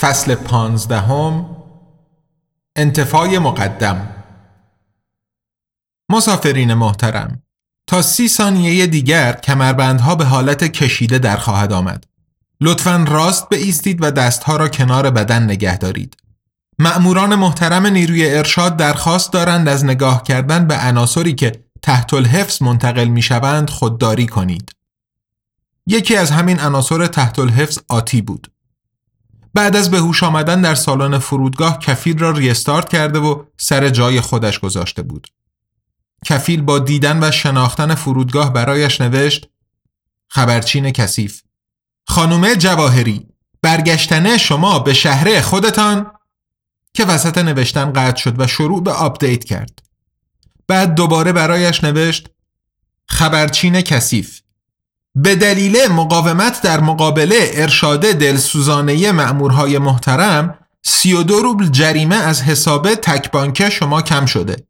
فصل پانزدهم انتفای مقدم. مسافرین محترم تا سی ثانیه دیگر کمربندها به حالت کشیده در خواهد آمد. لطفا راست ایستید و دستها را کنار بدن نگه دارید. مأموران محترم نیروی ارشاد درخواست دارند از نگاه کردن به عناصری که تحت الحفظ منتقل می شوند خودداری کنید. یکی از همین عناصر تحت الحفظ آتی بود. بعد از به هوش آمدن در سالن فرودگاه کفیل را restart کرده و سر جای خودش گذاشته بود. کفیل با دیدن و شناختن فرودگاه برایش نوشت خبرچین کثیف خانوم جواهری برگشتن شما به شهر خودتان که وسط نوشتن قطع شد و شروع به آپدیت کرد. بعد دوباره برایش نوشت خبرچین کثیف به دلیل مقاومت در مقابله ارشاد دلسوزانه مأمورهای محترم 32 روبل جریمه از حساب تک شما کم شده.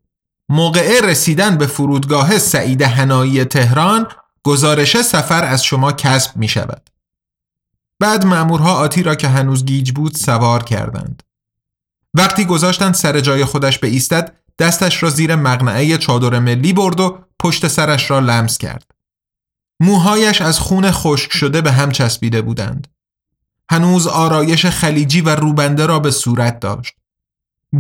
موقع رسیدن به فرودگاه سعید هنایی تهران گزارش سفر از شما کسب می شود. بعد مأمورها آتی را که هنوز گیج بود سوار کردند. وقتی گذاشتند سر جای خودش به ایستد دستش را زیر مقنعه چادر ملی برد و پشت سرش را لمس کرد. موهایش از خون خشک شده به هم چسبیده بودند. هنوز آرایش خلیجی و روبنده را به صورت داشت.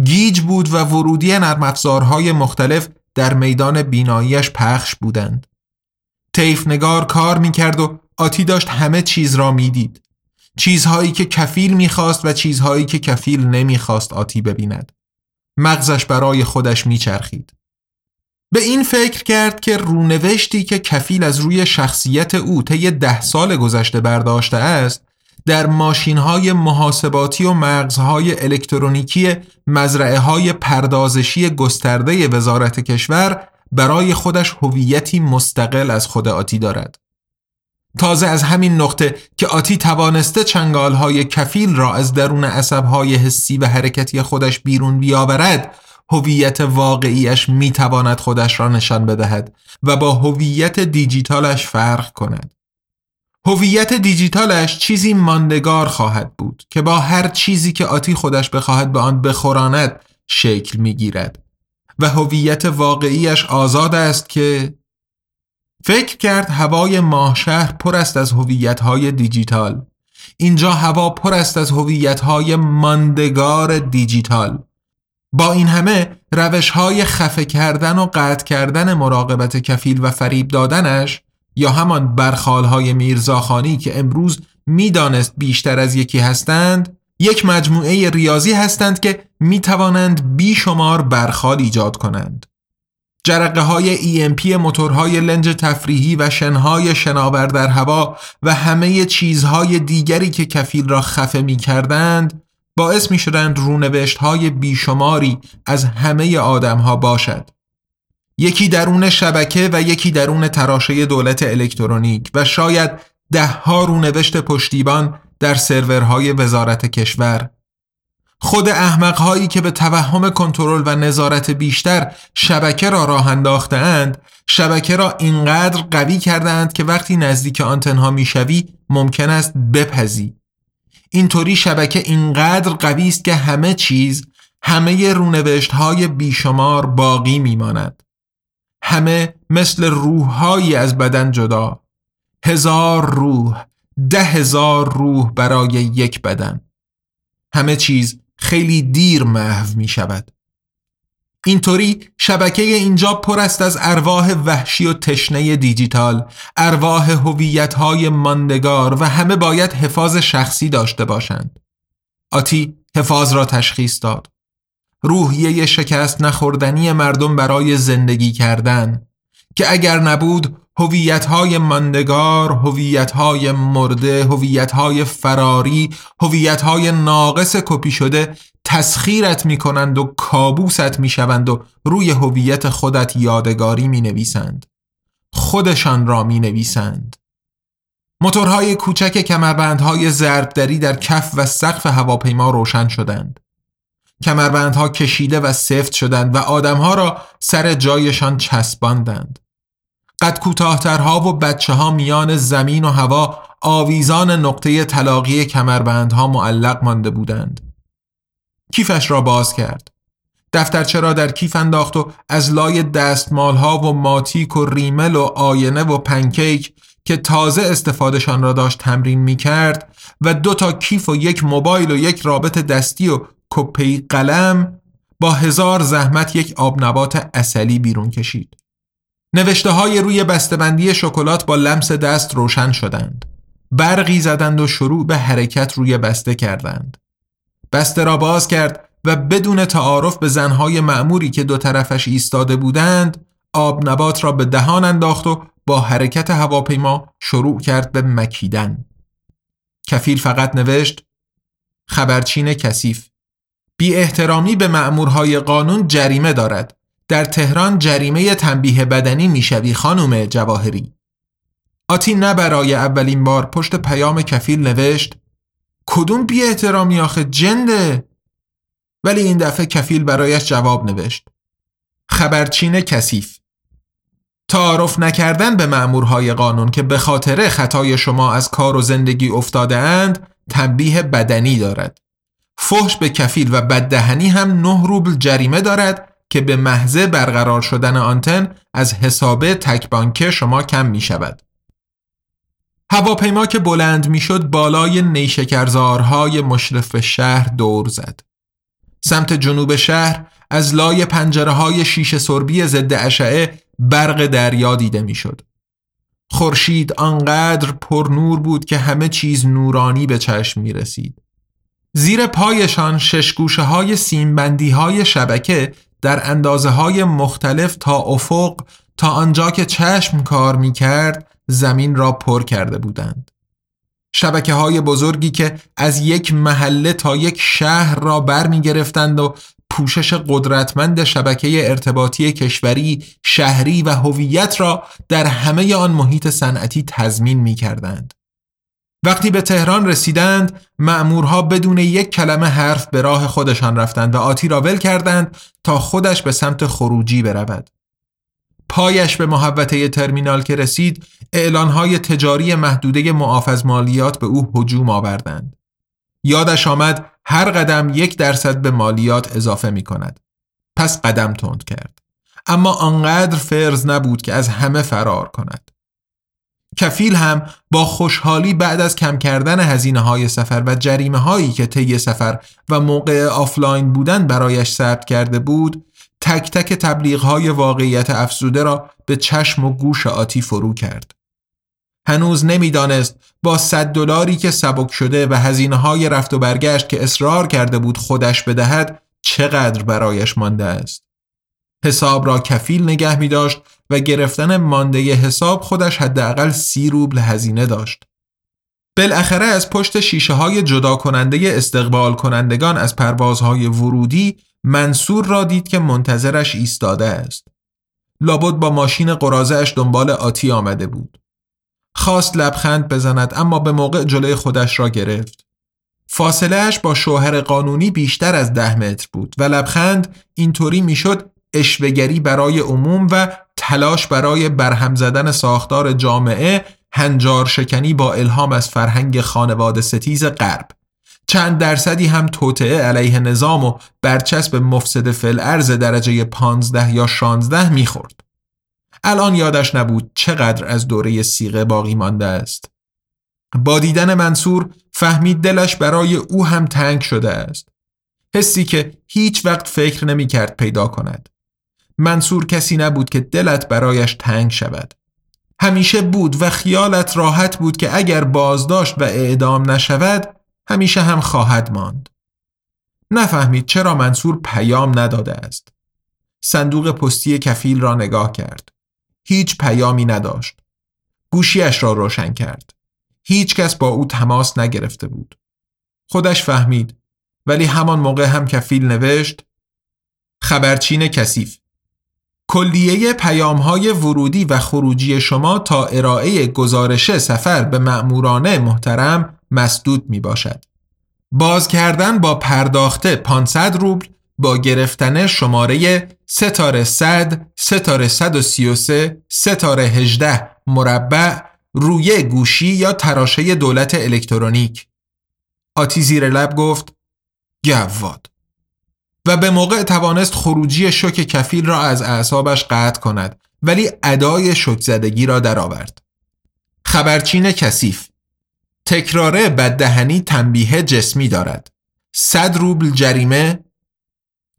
گیج بود و ورودی نرم افزارهای مختلف در میدان بیناییش پخش بودند. تیف نگار کار می کرد و آتی داشت همه چیز را می‌دید. چیزهایی که کفیل می‌خواست و چیزهایی که کفیل نمی‌خواست آتی ببیند. مغزش برای خودش میچرخید. به این فکر کرد که رونوشتی که کفیل از روی شخصیت او طی ده سال گذشته برداشته است در ماشین های محاسباتی و مغزهای الکترونیکی مزرعه های پردازشی گسترده وزارت کشور برای خودش هویتی مستقل از خود آتی دارد. تازه از همین نقطه که آتی توانسته چنگال های کفیل را از درون های حسی و حرکتی خودش بیرون بیاورد هویت واقعیش می‌تواند خودش را نشان بدهد و با هویت دیجیتالش فرق کند. هویت دیجیتالش چیزی ماندگار خواهد بود که با هر چیزی که آتی خودش بخواهد به آن بخوراند شکل می‌گیرد و هویت واقعیش آزاد است که فکر کرد هوای ماهشهر پر است از هویت‌های دیجیتال اینجا هوا پر است از هویت‌های ماندگار دیجیتال با این همه روش های خفه کردن و قطع کردن مراقبت کفیل و فریب دادنش یا همان برخال های میرزاخانی که امروز می‌دانست بیشتر از یکی هستند یک مجموعه ریاضی هستند که می توانند بیشمار برخال ایجاد کنند. جرقه های EMP موتورهای لنج تفریحی و شنهای شناور در هوا و همه چیزهای دیگری که کفیل را خفه می کردند باعث می شدند رونوشت های بیشماری از همه آدم ها باشد. یکی درون شبکه و یکی درون تراشه دولت الکترونیک و شاید ده ها رونوشت پشتیبان در سرورهای وزارت کشور خود احمق هایی که به توهم کنترل و نظارت بیشتر شبکه را راه اند شبکه را اینقدر قوی کردند که وقتی نزدیک آنتنها می‌شوی ممکن است بپزی اینطوری شبکه اینقدر قوی است که همه چیز همه رونوشت های بیشمار باقی میماند. همه مثل روحهایی از بدن جدا. هزار روح ده هزار روح برای یک بدن. همه چیز خیلی دیر محو می شود اینطوری شبکه اینجا پر است از ارواح وحشی و تشنه دیجیتال ارواح هویت‌های ماندگار و همه باید حفاظ شخصی داشته باشند. آتی حفاظ را تشخیص داد. روحیه شکست نخوردنی مردم برای زندگی کردن که اگر نبود هویت‌های ماندگار، هویت‌های مرده، هویت‌های فراری، هویت‌های ناقص کپی شده تسخیرت می‌کنند و کابوست می‌شوند و روی هویت خودت یادگاری می نویسند. خودشان را می نویسند. موتورهای کوچک کمربندهای ضربدری در کف و سقف هواپیما روشن شدند. کمربندها کشیده و سفت شدند و آدمها را سر جایشان چسباندند. قد کوتاهترها و بچه ها میان زمین و هوا آویزان نقطه تلاقی کمربندها معلق مانده بودند. کیفش را باز کرد. دفترچه را در کیف انداخت و از لای دستمالها و ماتیک و ریمل و آینه و پنکیک که تازه استفادهشان را داشت تمرین می کرد و دو تا کیف و یک موبایل و یک رابط دستی و کپی قلم با هزار زحمت یک آب نبات اصلی بیرون کشید. نوشته های روی بسته‌بندی شکلات با لمس دست روشن شدند. برقی زدند و شروع به حرکت روی بسته کردند. بسته را باز کرد و بدون تعارف به زنهای معموری که دو طرفش ایستاده بودند آب نبات را به دهان انداخت و با حرکت هواپیما شروع کرد به مکیدن. کفیل فقط نوشت خبرچین کثیف. بی احترامی به مأمورهای قانون جریمه دارد. در تهران جریمه تنبیه بدنی می‌شوی خانم جواهری. آتی نه برای اولین بار پشت پیام کفیل نوشت کدوم بی احترامی آخه جنده؟ ولی این دفعه کفیل برایش جواب نوشت. خبرچین کثیف. تعارف نکردن به مأمورهای قانون که به خاطر خطای شما از کار و زندگی افتاده اند تنبیه بدنی دارد. فحش به کفیل و بددهنی هم نه روبل جریمه دارد که به محضه برقرار شدن آنتن از حساب تک شما کم می شود. هواپیما که بلند می شد بالای نیشکرزارهای مشرف شهر دور زد. سمت جنوب شهر از لای پنجره های شیشه سربی ضد اشعه برق دریا دیده می شد. خورشید آنقدر پر نور بود که همه چیز نورانی به چشم می رسید. زیر پایشان ششگوشه های سیمبندی های شبکه در اندازه های مختلف تا افق تا آنجا که چشم کار می کرد زمین را پر کرده بودند. شبکه های بزرگی که از یک محله تا یک شهر را بر می گرفتند و پوشش قدرتمند شبکه ارتباطی کشوری، شهری و هویت را در همه آن محیط صنعتی تضمین می کردند. وقتی به تهران رسیدند مأمورها بدون یک کلمه حرف به راه خودشان رفتند و آتی را ول کردند تا خودش به سمت خروجی برود پایش به محوطه ترمینال که رسید اعلانهای تجاری محدوده معاف مالیات به او هجوم آوردند. یادش آمد هر قدم یک درصد به مالیات اضافه می کند پس قدم تند کرد. اما آنقدر فرض نبود که از همه فرار کند. کفیل هم با خوشحالی بعد از کم کردن هزینه های سفر و جریمه هایی که طی سفر و موقع آفلاین بودن برایش ثبت کرده بود تک تک تبلیغ های واقعیت افزوده را به چشم و گوش آتی فرو کرد. هنوز نمی‌دانست با صد دلاری که سبک شده و هزینه های رفت و برگشت که اصرار کرده بود خودش بدهد چقدر برایش مانده است. حساب را کفیل نگه می داشت و گرفتن مانده حساب خودش حداقل سی روبل هزینه داشت. بالاخره از پشت شیشه های جدا کننده استقبال کنندگان از پروازهای ورودی منصور را دید که منتظرش ایستاده است. لابد با ماشین قرازش دنبال آتی آمده بود. خواست لبخند بزند اما به موقع جلوی خودش را گرفت. فاصله با شوهر قانونی بیشتر از ده متر بود و لبخند اینطوری می‌شد اشوگری برای عموم و تلاش برای برهم زدن ساختار جامعه هنجار شکنی با الهام از فرهنگ خانواده ستیز غرب چند درصدی هم توطعه علیه نظام و برچسب مفسد فل ارز درجه 15 یا 16 می‌خورد. الان یادش نبود چقدر از دوره سیغه باقی مانده است. با دیدن منصور فهمید دلش برای او هم تنگ شده است. حسی که هیچ وقت فکر نمی کرد پیدا کند. منصور کسی نبود که دلت برایش تنگ شود. همیشه بود و خیالت راحت بود که اگر بازداشت و اعدام نشود همیشه هم خواهد ماند. نفهمید چرا منصور پیام نداده است. صندوق پستی کفیل را نگاه کرد. هیچ پیامی نداشت. گوشیش را روشن کرد. هیچ کس با او تماس نگرفته بود. خودش فهمید ولی همان موقع هم کفیل نوشت خبرچین کثیف کلیه پیام های ورودی و خروجی شما تا ارائه گزارش سفر به مأمورانه محترم مسدود می باشد. باز کردن با پرداخته 500 روبل با گرفتن شماره ستاره 100 ستاره 133 ستاره 18 مربع روی گوشی یا تراشه دولت الکترونیک آتی زیر لب گفت گواد و به موقع توانست خروجی شوک کفیل را از اعصابش قطع کند ولی ادای شک زدگی را درآورد. خبرچین کثیف تکراره بددهنی تنبیه جسمی دارد. صد روبل جریمه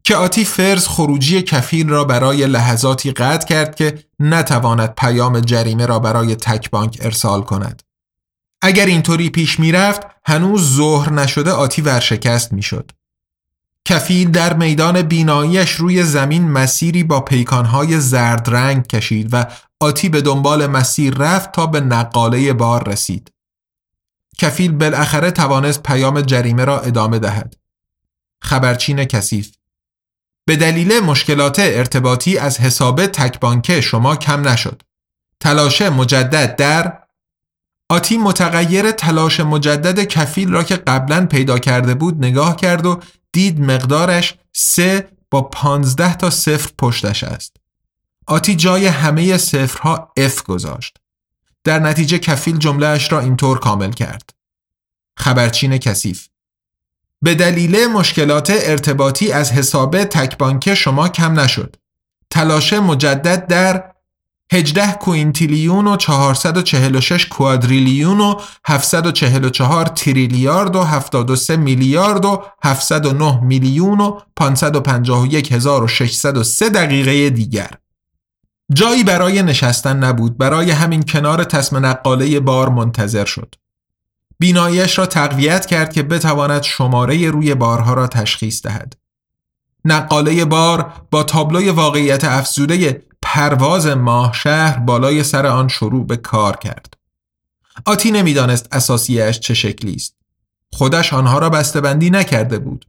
که آتی فرز خروجی کفیل را برای لحظاتی قطع کرد که نتواند پیام جریمه را برای تک بانک ارسال کند. اگر اینطوری پیش می‌رفت هنوز ظهر نشده آتی ورشکست می‌شد. کفیل در میدان بیناییش روی زمین مسیری با پیکانهای زرد رنگ کشید و آتی به دنبال مسیر رفت تا به نقاله بار رسید. کفیل بالاخره توانست پیام جریمه را ادامه دهد. خبرچین کثیف به دلیل مشکلات ارتباطی از حساب تکبانکه شما کم نشد. تلاش مجدد در آتی متغیر تلاش مجدد کفیل را که قبلا پیدا کرده بود نگاه کرد و دید مقدارش سه با پانزده تا صفر پشتش است. آتی جای همه صفرها F گذاشت. در نتیجه کفیل جملهش را اینطور کامل کرد. خبرچین کثیف به دلیل مشکلات ارتباطی از حساب تکبانک شما کم نشد. تلاش مجدد در 18 کوینتیلیون و 446 کوادریلیون و 744 تریلیارد و 73 میلیارد و 709 میلیون و 551603 دقیقه دیگر جایی برای نشستن نبود برای همین کنار تسم نقاله بار منتظر شد بینایش را تقویت کرد که بتواند شماره روی بارها را تشخیص دهد نقاله بار با تابلوی واقعیت افزوده پرواز ماه شهر بالای سر آن شروع به کار کرد. آتی نمی‌دانست اساسیش چه شکلی است. خودش آنها را بسته‌بندی نکرده بود.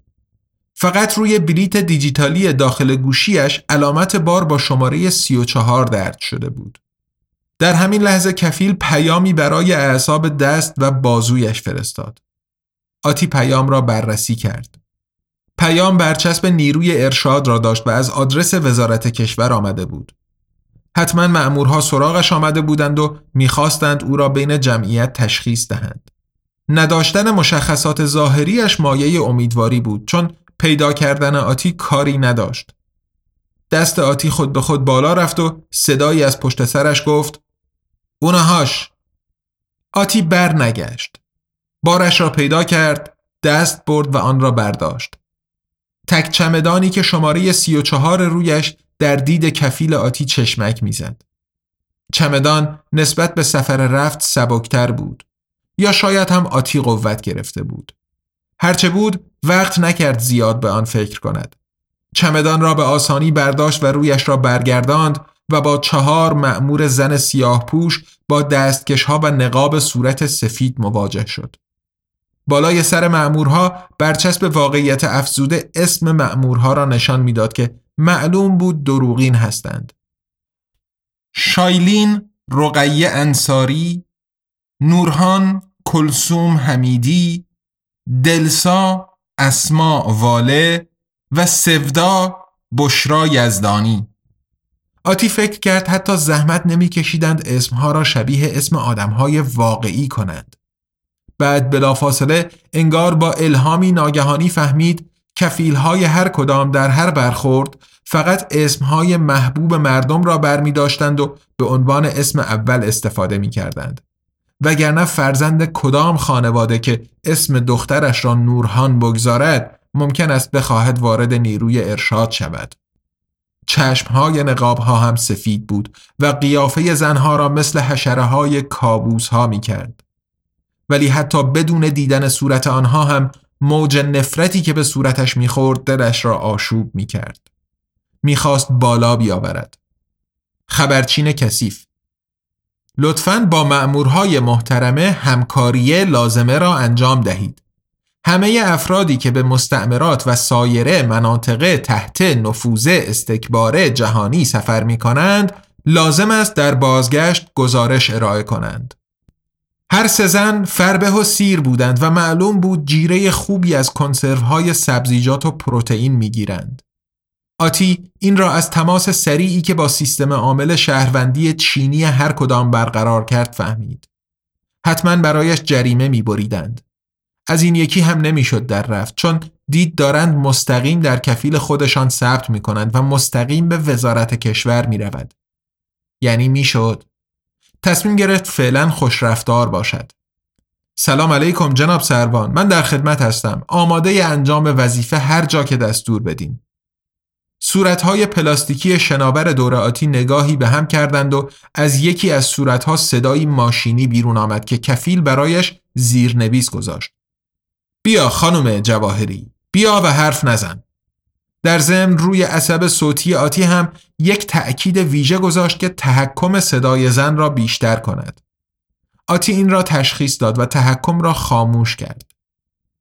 فقط روی بلیت دیجیتالی داخل گوشیش علامت بار با شماره 34 درد شده بود. در همین لحظه کفیل پیامی برای اعصاب دست و بازویش فرستاد. آتی پیام را بررسی کرد. پیام برچسب نیروی ارشاد را داشت و از آدرس وزارت کشور آمده بود. حتما مأمورها سراغش آمده بودند و می‌خواستند او را بین جمعیت تشخیص دهند. نداشتن مشخصات ظاهریش مایه امیدواری بود چون پیدا کردن آتی کاری نداشت. دست آتی خود به خود بالا رفت و صدایی از پشت سرش گفت اونهاش آتی بر نگشت. بارش را پیدا کرد دست برد و آن را برداشت. تک چمدانی که شماره سی و چهار رویش در دید کفیل آتی چشمک می‌زد. چمدان نسبت به سفر رفت سبکتر بود یا شاید هم آتی قوت گرفته بود. هرچه بود وقت نکرد زیاد به آن فکر کند. چمدان را به آسانی برداشت و رویش را برگرداند و با چهار مأمور زن سیاه پوش با دستکش ها و نقاب صورت سفید مواجه شد. بالای سر مأمورها برچسب واقعیت افزوده اسم مأمورها را نشان می‌داد که معلوم بود دروغین هستند. شایلین رقیه انصاری نورهان کلسوم حمیدی دلسا اسما واله و سودا بشرا یزدانی آتی فکر کرد حتی زحمت نمیکشیدند اسمها را شبیه اسم آدمهای واقعی کنند. بعد بلافاصله انگار با الهامی ناگهانی فهمید کفیلهای هر کدام در هر برخورد فقط اسمهای محبوب مردم را برمی داشتند و به عنوان اسم اول استفاده می کردند. وگرنه فرزند کدام خانواده که اسم دخترش را نورهان بگذارد ممکن است بخواهد وارد نیروی ارشاد شود. چشمهای نقاب ها هم سفید بود و قیافه زنها را مثل حشره های کابوس ها می کرد. ولی حتی بدون دیدن صورت آنها هم موج نفرتی که به صورتش می‌خورد دلش را آشوب می کرد. می‌خواست بالا بیاورد. خبرچین کثیف لطفاً با مأمورهای محترمه همکاری لازمه را انجام دهید. همه افرادی که به مستعمرات و سایره مناطق تحت نفوذ استکبار جهانی سفر می کنند لازم است در بازگشت گزارش ارائه کنند. هر سه زن فربه و سیر بودند و معلوم بود جیره خوبی از کنسروهای سبزیجات و پروتئین می‌گیرند. آتی این را از تماس سریعی که با سیستم عامل شهروندی چینی هر کدام برقرار کرد فهمید. حتما برایش جریمه می بریدند. از این یکی هم نمی‌شد در رفت چون دید دارند مستقیم در کفیل خودشان ثبت می کنند و مستقیم به وزارت کشور می رود. یعنی می‌شد تصمیم گرفت فعلا خوش رفتار باشد. سلام علیکم جناب سروان من در خدمت هستم آماده انجام وظیفه هر جا که دستور بدین صورتهای پلاستیکی شناور دور آتی نگاهی به هم کردند و از یکی از صورتها صدایی ماشینی بیرون آمد که کفیل برایش زیرنویس گذاشت. بیا خانم جواهری بیا و حرف نزن. در ضمن روی عصب صوتی آتی هم یک تأکید ویژه گذاشت که تحکم صدای زن را بیشتر کند. آتی این را تشخیص داد و تحکم را خاموش کرد.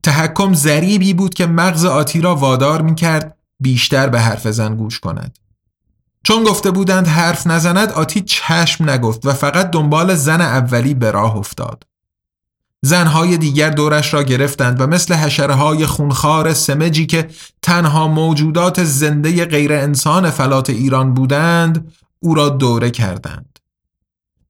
تحکم ذریبی بود که مغز آتی را وادار می کرد بیشتر به حرف زن گوش کند چون گفته بودند حرف نزند آتی چشم نگفت و فقط دنبال زن اولی به راه افتاد زنهای دیگر دورش را گرفتند و مثل حشره های خونخار سمجی که تنها موجودات زنده غیر انسان فلات ایران بودند او را دوره کردند.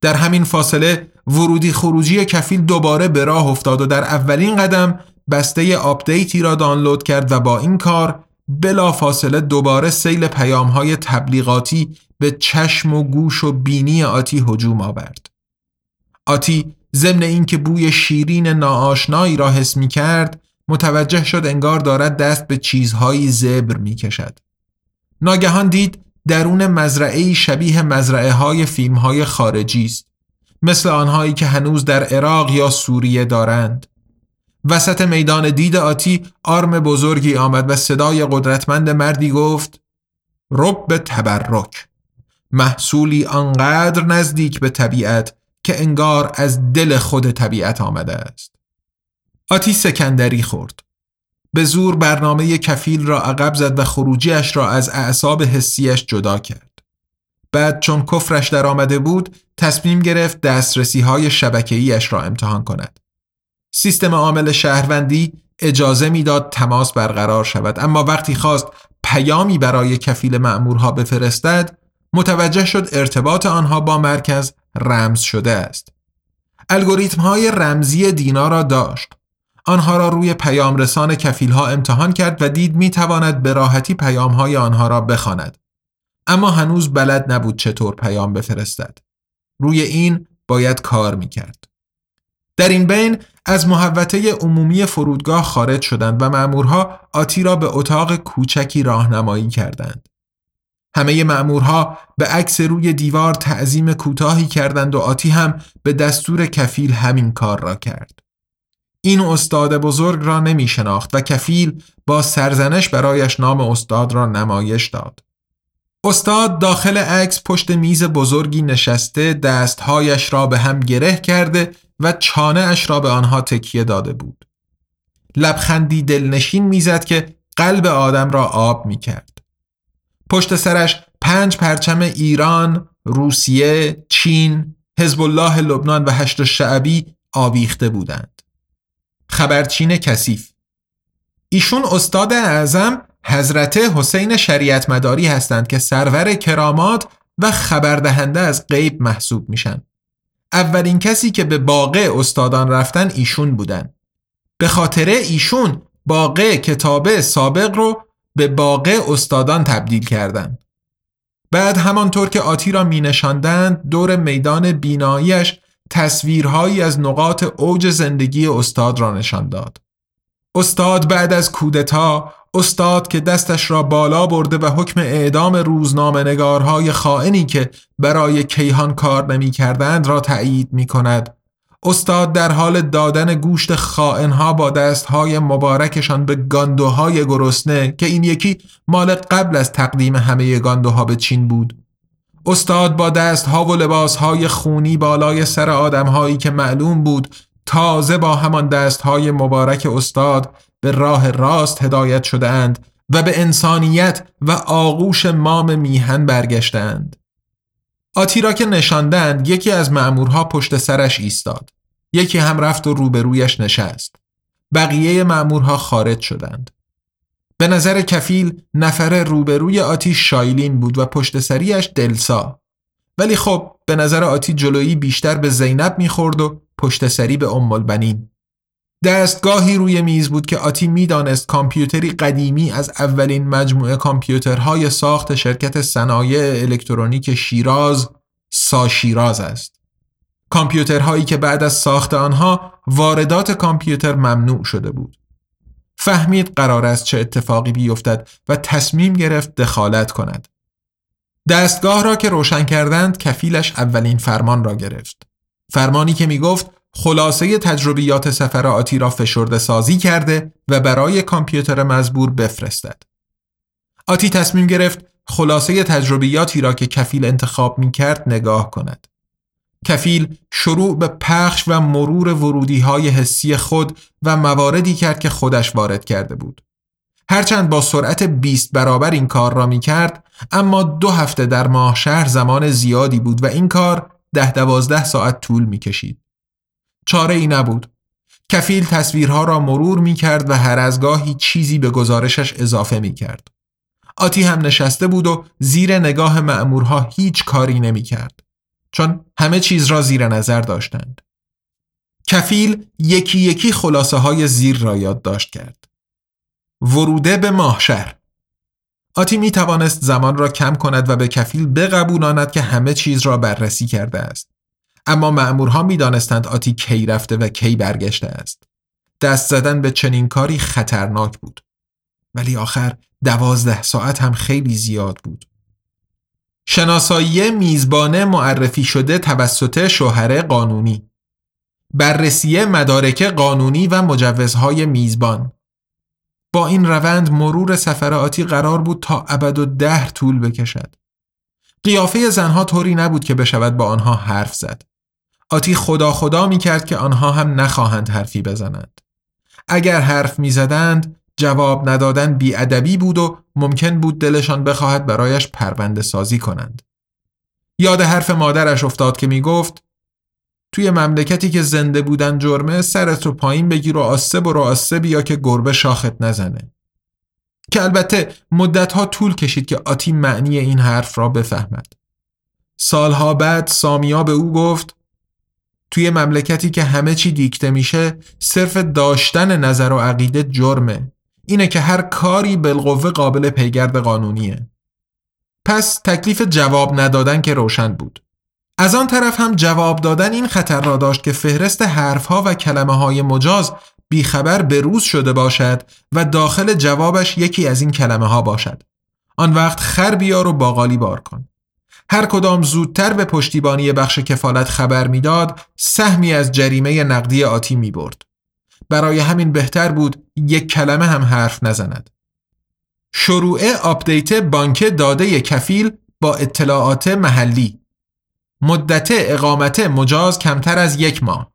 در همین فاصله ورودی خروجی کفیل دوباره به راه افتاد و در اولین قدم بسته آپدیتی را دانلود کرد و با این کار بلافاصله دوباره سیل پیام های تبلیغاتی به چشم و گوش و بینی آتی هجوم آورد. آتی ضمن اینکه بوی شیرین ناآشنایی را حس می کرد متوجه شد انگار دارد دست به چیزهایی زبر می کشد. ناگهان دید درون مزرعه شبیه مزرعه های فیلم های خارجی است مثل آنهایی که هنوز در عراق یا سوریه دارند وسط میدان دید آتی آرم بزرگی آمد و صدای قدرتمند مردی گفت رب تبرک. محصولی آنقدر نزدیک به طبیعت که انگار از دل خود طبیعت آمده است. آتی سکندری خورد. به زور برنامه کفیل را عقب زد و خروجیش را از اعصاب حسیش جدا کرد. بعد چون کفرش در آمده بود تصمیم گرفت دسترسی های شبکه‌ایش را امتحان کند. سیستم عامل شهروندی اجازه می‌داد تماس برقرار شود اما وقتی خواست پیامی برای کفیل مأمورها بفرستد متوجه شد ارتباط آنها با مرکز رمز شده است. الگوریتم های رمزی دینا را داشت. آنها را روی پیام رسان کفیل ها امتحان کرد و دید می تواند به راحتی پیام های آنها را بخواند. اما هنوز بلد نبود چطور پیام بفرستد. روی این باید کار می کرد. در این بین از محوطه عمومی فرودگاه خارج شدند و مأمورها آتی را به اتاق کوچکی راهنمایی کردند. همه مأمورها به عکس روی دیوار تعظیم کوتاهی کردند و آتی هم به دستور کفیل همین کار را کرد. این استاد بزرگ را نمی شناخت و کفیل با سرزنش برایش نام استاد را نمایش داد. استاد داخل عکس پشت میز بزرگی نشسته دستهایش را به هم گره کرده و چانه اش را به آنها تکیه داده بود. لبخندی دلنشین می‌زد که قلب آدم را آب می کرد. پشت سرش پنج پرچم ایران، روسیه، چین، حزب الله لبنان و هشت شعبی آویخته بودند. خبرچین کثیف ایشون استاد اعظم حضرت حسین شریعت مداری هستند که سرور کرامات و خبردهنده از غیب محسوب میشن. اولین کسی که به باقه استادان رفتن ایشون بودن. به خاطر ایشون باقه کتابه سابق رو به باقه استادان تبدیل کردند. بعد همانطور که آتی را می نشاندند دور میدان بیناییش تصویرهایی از نقاط اوج زندگی استاد را نشان داد. استاد بعد از کودتا استاد که دستش را بالا برده و حکم اعدام روزنامه نگارهای خائنی که برای کیهان کار نمی کردند را تایید می کند. استاد در حال دادن گوشت خائنها با دستهای مبارکشان به گاندوهای گرسنه که این یکی مال قبل از تقدیم همه گاندوها به چین بود. استاد با دستها و لباسهای خونی بالای سر آدمهایی که معلوم بود تازه با همان دستهای مبارک استاد به راه راست هدایت شده اند و به انسانیت و آغوش مام میهن برگشتند. آتی را که نشاندند یکی از مأمورها پشت سرش ایستاد. یکی هم رفت و روبرویش نشست. بقیه مأمورها خارج شدند. به نظر کفیل نفر روبروی آتی شایلین بود و پشت سریش دلسا. ولی خب به نظر آتی جلویی بیشتر به زینب می‌خورد و پشت سری به ام البنین. دستگاهی روی میز بود که آتی می‌دانست کامپیوتری قدیمی از اولین مجموعه کامپیوترهای ساخت شرکت صنایع الکترونیک شیراز ساشیراز است. کامپیوترهایی که بعد از ساخت آنها واردات کامپیوتر ممنوع شده بود. فهمید قرار است چه اتفاقی بیفتد و تصمیم گرفت دخالت کند. دستگاه را که روشن کردند کفیلش اولین فرمان را گرفت. فرمانی که می گفت خلاصه تجربیات سفر آتی را فشرده سازی کرده و برای کامپیوتر مزبور بفرستد. آتی تصمیم گرفت خلاصه تجربیاتی را که کفیل انتخاب می کرد نگاه کند. کفیل شروع به پخش و مرور ورودی های حسی خود و مواردی کرد که خودش وارد کرده بود. هرچند با سرعت 20 برابر این کار را می کرد اما دو هفته در ماه شهر زمان زیادی بود و این کار ده دوازده ساعت طول می کشید. چاره ای نبود. کفیل تصویرها را مرور می کرد و هر از گاهی چیزی به گزارشش اضافه می کرد. آتی هم نشسته بود و زیر نگاه مأمورها هیچ کاری نمی کرد. چون همه چیز را زیر نظر داشتند. کفیل یکی یکی خلاصه های زیر را یادداشت کرد. وروده به ماهشهر آتی می توانست زمان را کم کند و به کفیل بقبولاند که همه چیز را بررسی کرده است. اما مأمورها می دانستند آتی کی رفته و کی برگشته است. دست زدن به چنین کاری خطرناک بود. ولی آخر دوازده ساعت هم خیلی زیاد بود. شناسایی میزبانه معرفی شده توسط شوهر قانونی بررسی مدارک قانونی و مجوزهای میزبان با این روند مرور سفراتی قرار بود تا ابد و ده طول بکشد قیافه زنها طوری نبود که بشود با آنها حرف زد آتی خدا خدا می کرد که آنها هم نخواهند حرفی بزنند اگر حرف می زدند جواب ندادن بیادبی بود و ممکن بود دلشان بخواهد برایش پرونده سازی کنند. یاد حرف مادرش افتاد که می گفت توی مملکتی که زنده بودن جرمه سرت رو پایین بگیر و آسه برو آسه بیا که گربه شاخت نزنه. که البته مدتها طول کشید که آتی معنی این حرف را بفهمد. سالها بعد سامیا به او گفت توی مملکتی که همه چی دیکته میشه صرف داشتن نظر و عقیده جرمه اینه که هر کاری بالقوه قابل پیگرد قانونیه. پس تکلیف جواب ندادن که روشن بود. از آن طرف هم جواب دادن این خطر را داشت که فهرست حرفها و کلمه های مجاز بیخبر بروز شده باشد و داخل جوابش یکی از این کلمه ها باشد. آن وقت خر بیار و باقالی بار کن. هر کدام زودتر به پشتیبانی بخش کفالت خبر می‌داد سهمی از جریمه نقدی آتی می برد. برای همین بهتر بود یک کلمه هم حرف نزند. شروع آپدیت بانک داده کفیل با اطلاعات محلی مدت اقامت مجاز کمتر از یک ماه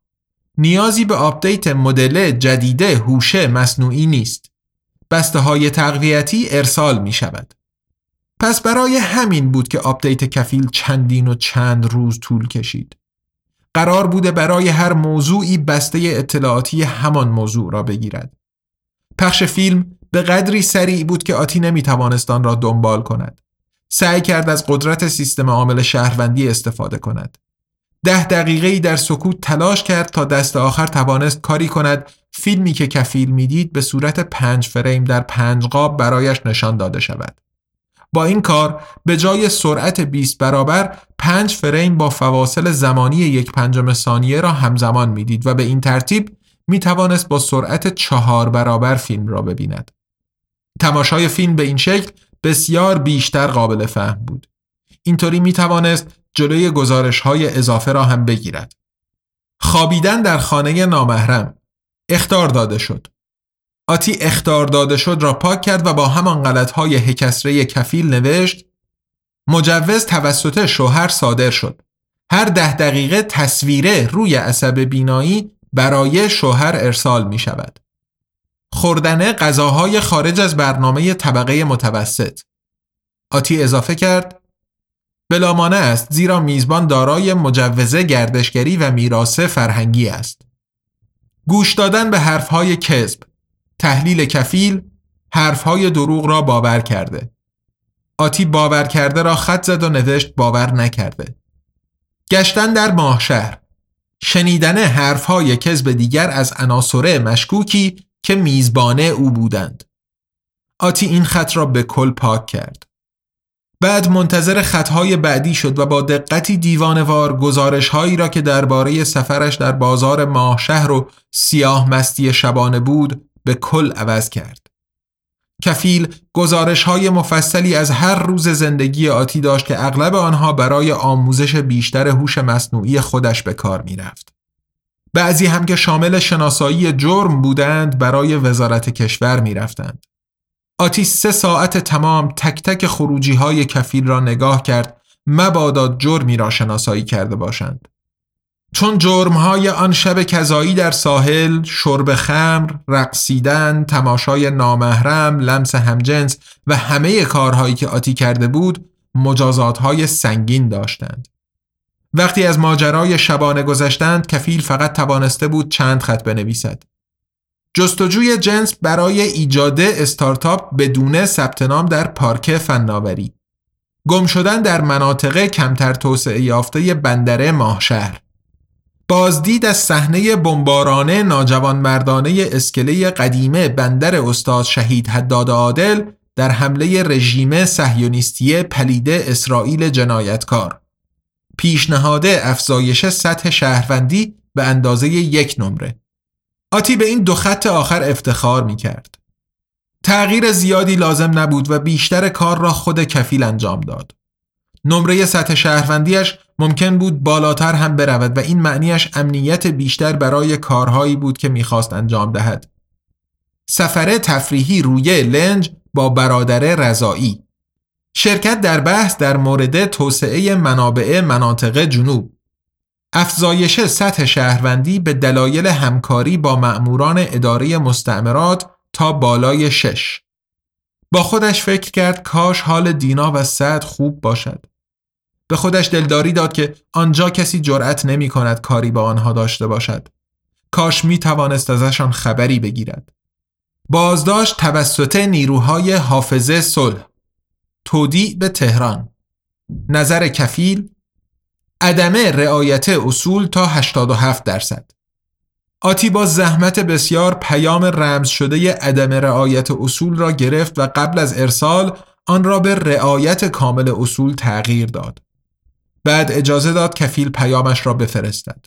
نیازی به آپدیت مدل جدید هوش مصنوعی نیست بسته های تقویتی ارسال می شود پس برای همین بود که آپدیت کفیل چندین و چند روز طول کشید قرار بوده برای هر موضوعی بسته اطلاعاتی همان موضوع را بگیرد پخش فیلم به قدری سریع بود که آتی نمی توانست را دنبال کند سعی کرد از قدرت سیستم عامل شهروندی استفاده کند. ده دقیقه در سکوت تلاش کرد تا دست آخر توانست کاری کند فیلمی که کفیل می‌دید به صورت پنج فریم در پنج قاب برایش نشان داده شود. با این کار به جای سرعت 20 برابر پنج فریم با فواصل زمانی یک پنجم ثانیه را همزمان می‌دید و به این ترتیب می توانست با سرعت چهار برابر فیلم را ببیند. تماشای فیلم به این شکل بسیار بیشتر قابل فهم بود. اینطوری می توانست جلوی گزارش های اضافه را هم بگیرد. خوابیدن در خانه نامحرم اختار داده شد. آتی اختار داده شد را پاک کرد و با همان غلط های هکسره کفیل نوشت مجوز توسط شوهر صادر شد. هر ده دقیقه تصویره روی عصب بینایی برای شوهر ارسال می شود. خوردن غذاهای خارج از برنامه طبقه متوسط آتی اضافه کرد بلامانه است زیرا میزبان دارای مجوزه گردشگری و میراث فرهنگی است گوش دادن به حرفهای کذب تحلیل کفیل حرفهای دروغ را باور کرده آتی باور کرده را خط زد و نوشت باور نکرده گشتن در ماهشهر شنیدن حرفهای کذب دیگر از عناصر مشکوکی که میزبانه او بودند. آتی این خط را به کل پاک کرد. بعد منتظر خطهای بعدی شد و با دقتی دیوانوار گزارش هایی را که درباره سفرش در بازار ماه شهر و سیاه مستی شبانه بود به کل عوض کرد. کفیل گزارش های مفصلی از هر روز زندگی آتی داشت که اغلب آنها برای آموزش بیشتر هوش مصنوعی خودش به کار می رفت. بعضی هم که شامل شناسایی جرم بودند برای وزارت کشور می رفتند. آتی سه ساعت تمام تک تک خروجی های کفیل را نگاه کرد مبادا جرمی را شناسایی کرده باشند. چون جرم های آن شب کذایی در ساحل، شرب خمر، رقصیدن، تماشای نامحرم، لمس همجنس و همه کارهایی که آتی کرده بود مجازات های سنگین داشتند. وقتی از ماجرای شبانه گذشتند کفیل فقط توانسته بود چند خط بنویسد. جستجوی جنس برای ایجاد استارتاپ بدون ثبت نام در پارک فناوری. گم شدن در مناطق کمتر توسعه یافته بندر ماهشهر. بازدید از صحنه بمبارانه ناجوان مردانه اسکله قدیمه بندر استاد شهید حداد عادل در حمله رژیم صهیونیستی پلید اسرائیل جنایتکار. پیشنهاد افزایش سطح شهروندی به اندازه یک نمره. آتی به این دو خط آخر افتخار می کرد. تغییر زیادی لازم نبود و بیشتر کار را خود کفیل انجام داد. نمره سطح شهروندیش ممکن بود بالاتر هم برود و این معنیش امنیت بیشتر برای کارهایی بود که می‌خواست انجام دهد. سفر تفریحی روی لنج با برادر رضایی. شرکت در بحث در مورد توسعه منابع مناطق جنوب. افزایش سطح شهروندی به دلایل همکاری با مأموران اداره مستعمرات تا بالای شش. با خودش فکر کرد کاش حال دینا و سعد خوب باشد. به خودش دلداری داد که آنجا کسی جرأت نمی کند کاری با آنها داشته باشد. کاش می توانست ازشان خبری بگیرد. بازداشت توسط نیروهای حافظه صلح. تودیع به تهران. نظر کفیل عدم رعایت اصول تا 87 درصد. آتی با زحمت بسیار پیام رمز شده عدم رعایت اصول را گرفت و قبل از ارسال آن را به رعایت کامل اصول تغییر داد. بعد اجازه داد کفیل پیامش را بفرستد.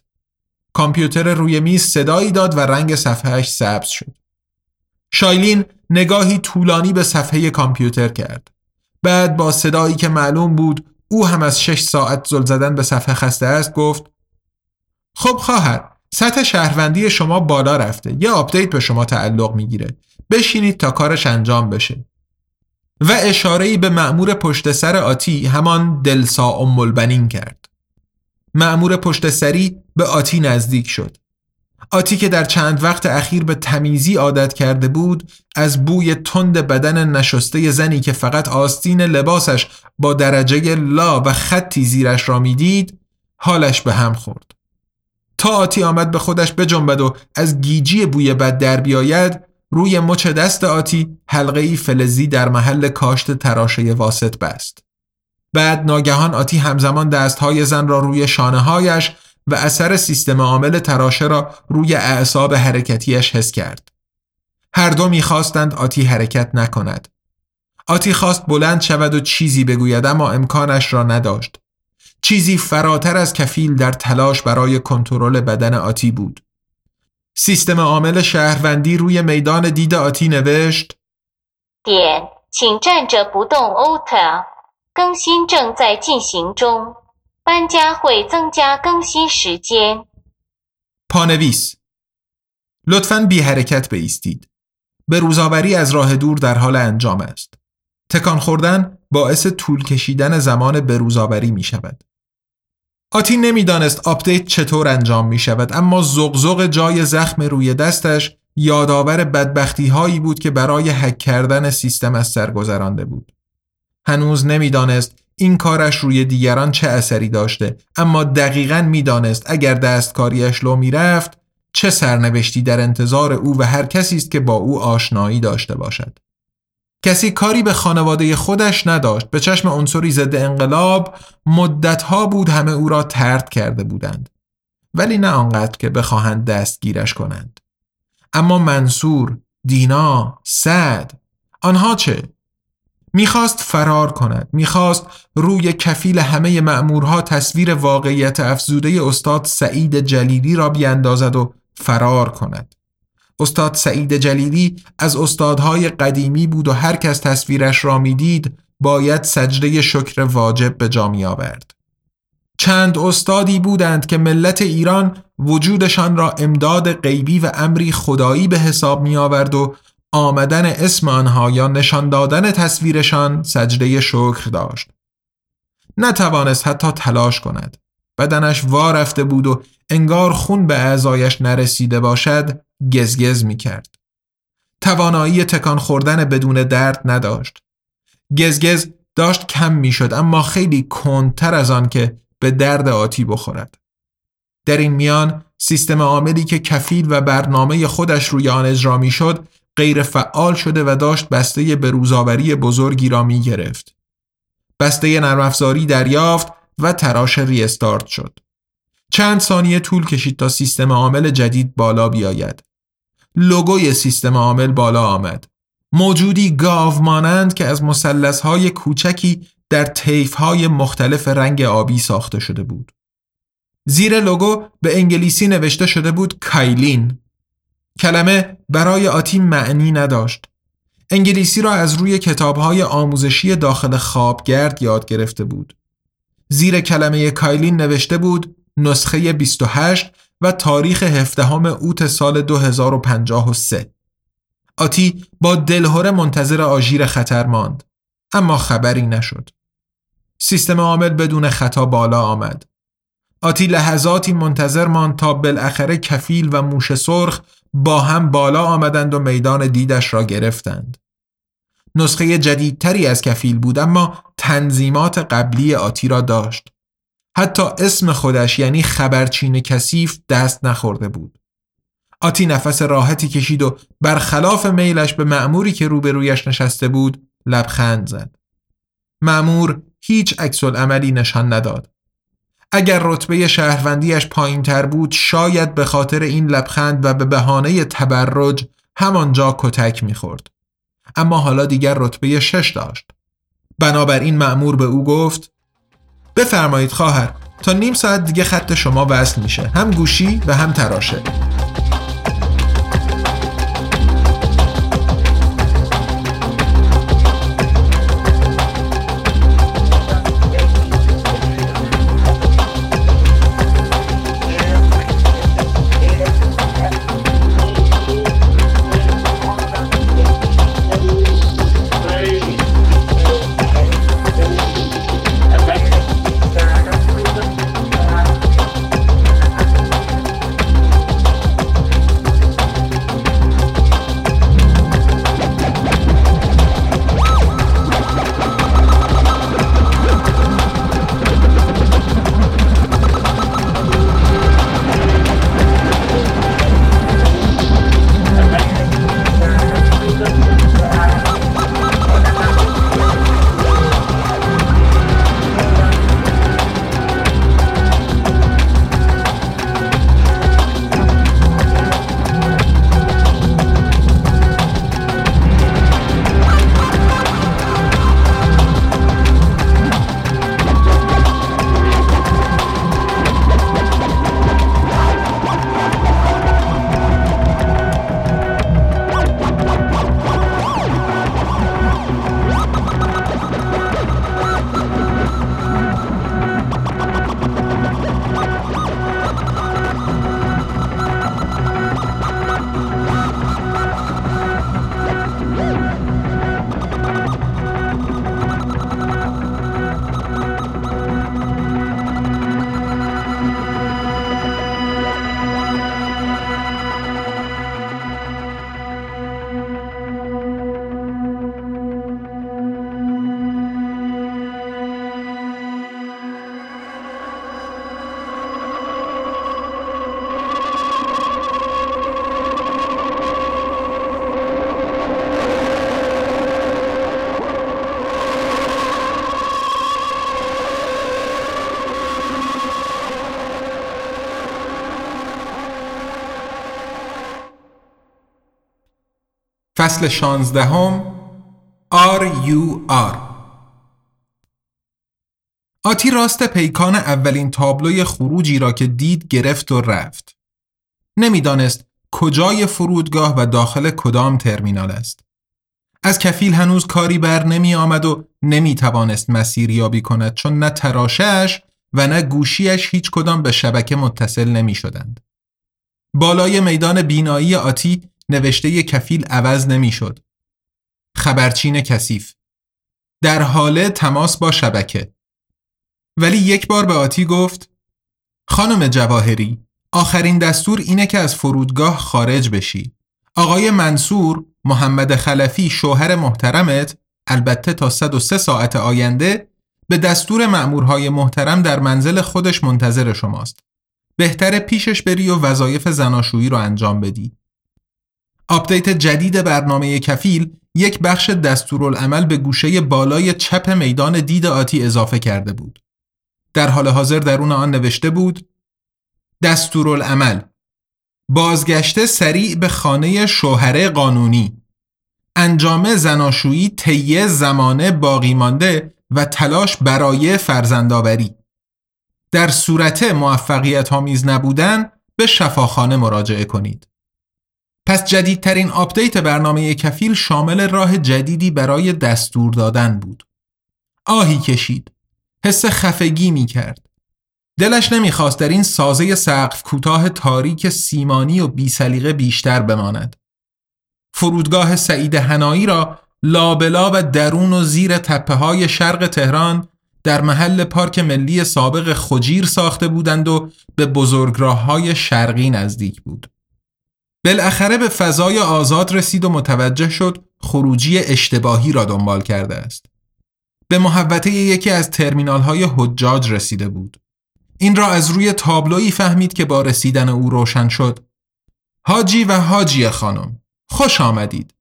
کامپیوتر روی میز صدایی داد و رنگ صفحه‌ش سبز شد. شایلین نگاهی طولانی به صفحه کامپیوتر کرد. بعد با صدایی که معلوم بود او هم از شش ساعت زل زدن به صفحه خسته است گفت خب خواهر سطح شهروندی شما بالا رفته یه آپدیت به شما تعلق می‌گیره بشینید تا کارش انجام بشه و اشاره‌ای به مأمور پشت سر آتی همان دلسا ام کرد. معمور پشت سری به آتی نزدیک شد. آتی که در چند وقت اخیر به تمیزی عادت کرده بود از بوی تند بدن نشسته زنی که فقط آستین لباسش با درجه لا و خطی زیرش را می‌دید حالش به هم خورد. تا آتی آمد به خودش بجنبد و از گیجی بوی بد در بیاید روی مچ دست آتی حلقه ای فلزی در محل کاشت تراشه واسط بست بعد ناگهان آتی همزمان دستهای زن را روی شانه هایش و اثر سیستم عامل تراشه را روی اعصاب حرکتیش حس کرد. هر دو می‌خواستند آتی حرکت نکند. آتی خواست بلند شود و چیزی بگوید اما امکانش را نداشت. چیزی فراتر از کفیل در تلاش برای کنترل بدن آتی بود. سیستم عامل شهروندی روی میدان دید آتی نوشت 点，请站着不动 Ota，更新正在进行中。搬家会增加更新时间。 پانویس لطفاً بی حرکت بایستید. به روزآوری از راه دور در حال انجام است. تکان خوردن باعث طول کشیدن زمان به روزآوری می شود. آتی نمی‌دانست آپدیت چطور انجام می شود اما زق زق جای زخم روی دستش یادآور بدبختی هایی بود که برای هک کردن سیستم از سر گذرانده بود. هنوز نمی‌دانست این کارش روی دیگران چه اثری داشته اما دقیقا می‌دانست اگر دستکاریش لو می‌رفت چه سرنوشتی در انتظار او و هر کسی است که با او آشنایی داشته باشد کسی کاری به خانواده خودش نداشت به چشم عنصری ضد انقلاب مدتها بود همه او را ترد کرده بودند. ولی نه آنقدر که بخواهند دستگیرش کنند. اما منصور، دینا، سعد آنها چه؟ می‌خواست فرار کند می‌خواست روی کفیل همه مأمورها تصویر واقعیت افزوده استاد سعید جلیلی را بیاندازد و فرار کند. استاد سعید جلیلی از استادهای قدیمی بود و هر کس تصویرش را می‌دید باید سجده شکر واجب به جا آورد. چند استادی بودند که ملت ایران وجودشان را امداد غیبی و امری خدایی به حساب می آورد و آمدن اسم آنها یا نشان دادن تصویرشان سجده شکر داشت. نتوانست حتی تلاش کند. بدنش وا رفته بود و انگار خون به اعضایش نرسیده باشد گزگز می کرد. توانایی تکان خوردن بدون درد نداشت. گزگز داشت کم می شد اما خیلی کندتر از آن که به درد آتی بخورد. در این میان سیستم عاملی که کفیل و برنامه خودش روی آن اجرا می شد غیر فعال شده و داشت بسته بروزآوری بزرگی را می گرفت. بسته نرم افزاری دریافت و تراش ریستارت شد. چند ثانیه طول کشید تا سیستم عامل جدید بالا بیاید. لوگوی سیستم عامل بالا آمد. موجودی گاو مانند که از های کوچکی در های مختلف رنگ آبی ساخته شده بود. زیر لوگو به انگلیسی نوشته شده بود کایلین کلمه برای آتی معنی نداشت. انگلیسی را از روی کتابهای آموزشی داخل خوابگرد یاد گرفته بود. زیر کلمه کایلین نوشته بود نسخه 28 و تاریخ 17 اوت سال 2053. آتی با دلهوره منتظر آژیر خطر ماند اما خبری نشد. سیستم عامل بدون خطا بالا آمد. آتی لحظاتی منتظر ماند تا بالاخره کفیل و موش سرخ با هم بالا آمدند و میدان دیدش را گرفتند. نسخه جدیدتری از کفیل بود اما تنظیمات قبلی آتی را داشت. حتی اسم خودش یعنی خبرچین کثیف دست نخورده بود. آتی نفس راحتی کشید و برخلاف میلش به معموری که روبرویش نشسته بود لبخند زد. معمور هیچ عکس عملی نشان نداد. اگر رتبه شهروندیش پایین تر بود شاید به خاطر این لبخند و به بهانه تبرج همانجا کتک می‌خورد. اما حالا دیگر رتبه شش داشت. بنابراین معمور به او گفت بفرمایید خواهر تا نیم ساعت دیگه خط شما وصل میشه. هم گوشی و هم تراشه. فصل شانزدهم آر یو آر آتی راست پیکان اولین تابلوی خروجی را که دید گرفت و رفت. نمی‌دانست کجای فرودگاه و داخل کدام ترمینال است. از کفیل هنوز کاری بر نمی آمد و نمی توانست مسیریابی کند چون نه تراشش و نه گوشیش هیچ کدام به شبکه متصل نمی شدند. بالای میدان بینایی آتی نوشته کفیل عوض نمی شد. خبرچین کثیف در حال تماس با شبکه ولی یک بار به آتی گفت خانم جواهری آخرین دستور اینه که از فرودگاه خارج بشی آقای منصور محمد خلفی شوهر محترمت البته تا 103 ساعت آینده به دستور مأمورهای محترم در منزل خودش منتظر شماست. بهتر پیشش بری و وظایف زناشویی رو انجام بدی. آپدیت جدید برنامه کفیل یک بخش دستورالعمل به گوشه بالای چپ میدان دید آتی اضافه کرده بود. در حال حاضر درون آن نوشته بود دستورالعمل بازگشت سریع به خانه شوهر قانونی. انجام زناشویی طی زمان باقی مانده و تلاش برای فرزندآوری. در صورت موفقیت آمیز نبودن به شفاخانه مراجعه کنید. پس جدیدترین آپدیت برنامه کفیل شامل راه جدیدی برای دستور دادن بود آهی کشید حس خفگی می کرد دلش نمی‌خواست در این سازه سقف کوتاه تاریک سیمانی و بی‌سلیقه بیشتر بماند. فرودگاه سعید حنایی را لابلا و درون و زیر تپه های شرق تهران در محل پارک ملی سابق خجیر ساخته بودند و به بزرگراه های شرقی نزدیک بود. بالاخره به فضای آزاد رسید و متوجه شد خروجی اشتباهی را دنبال کرده است. به محوطه یکی از ترمینال های حجاج رسیده بود. این را از روی تابلویی فهمید که با رسیدن او روشن شد. حاجی و حاجی خانم خوش آمدید.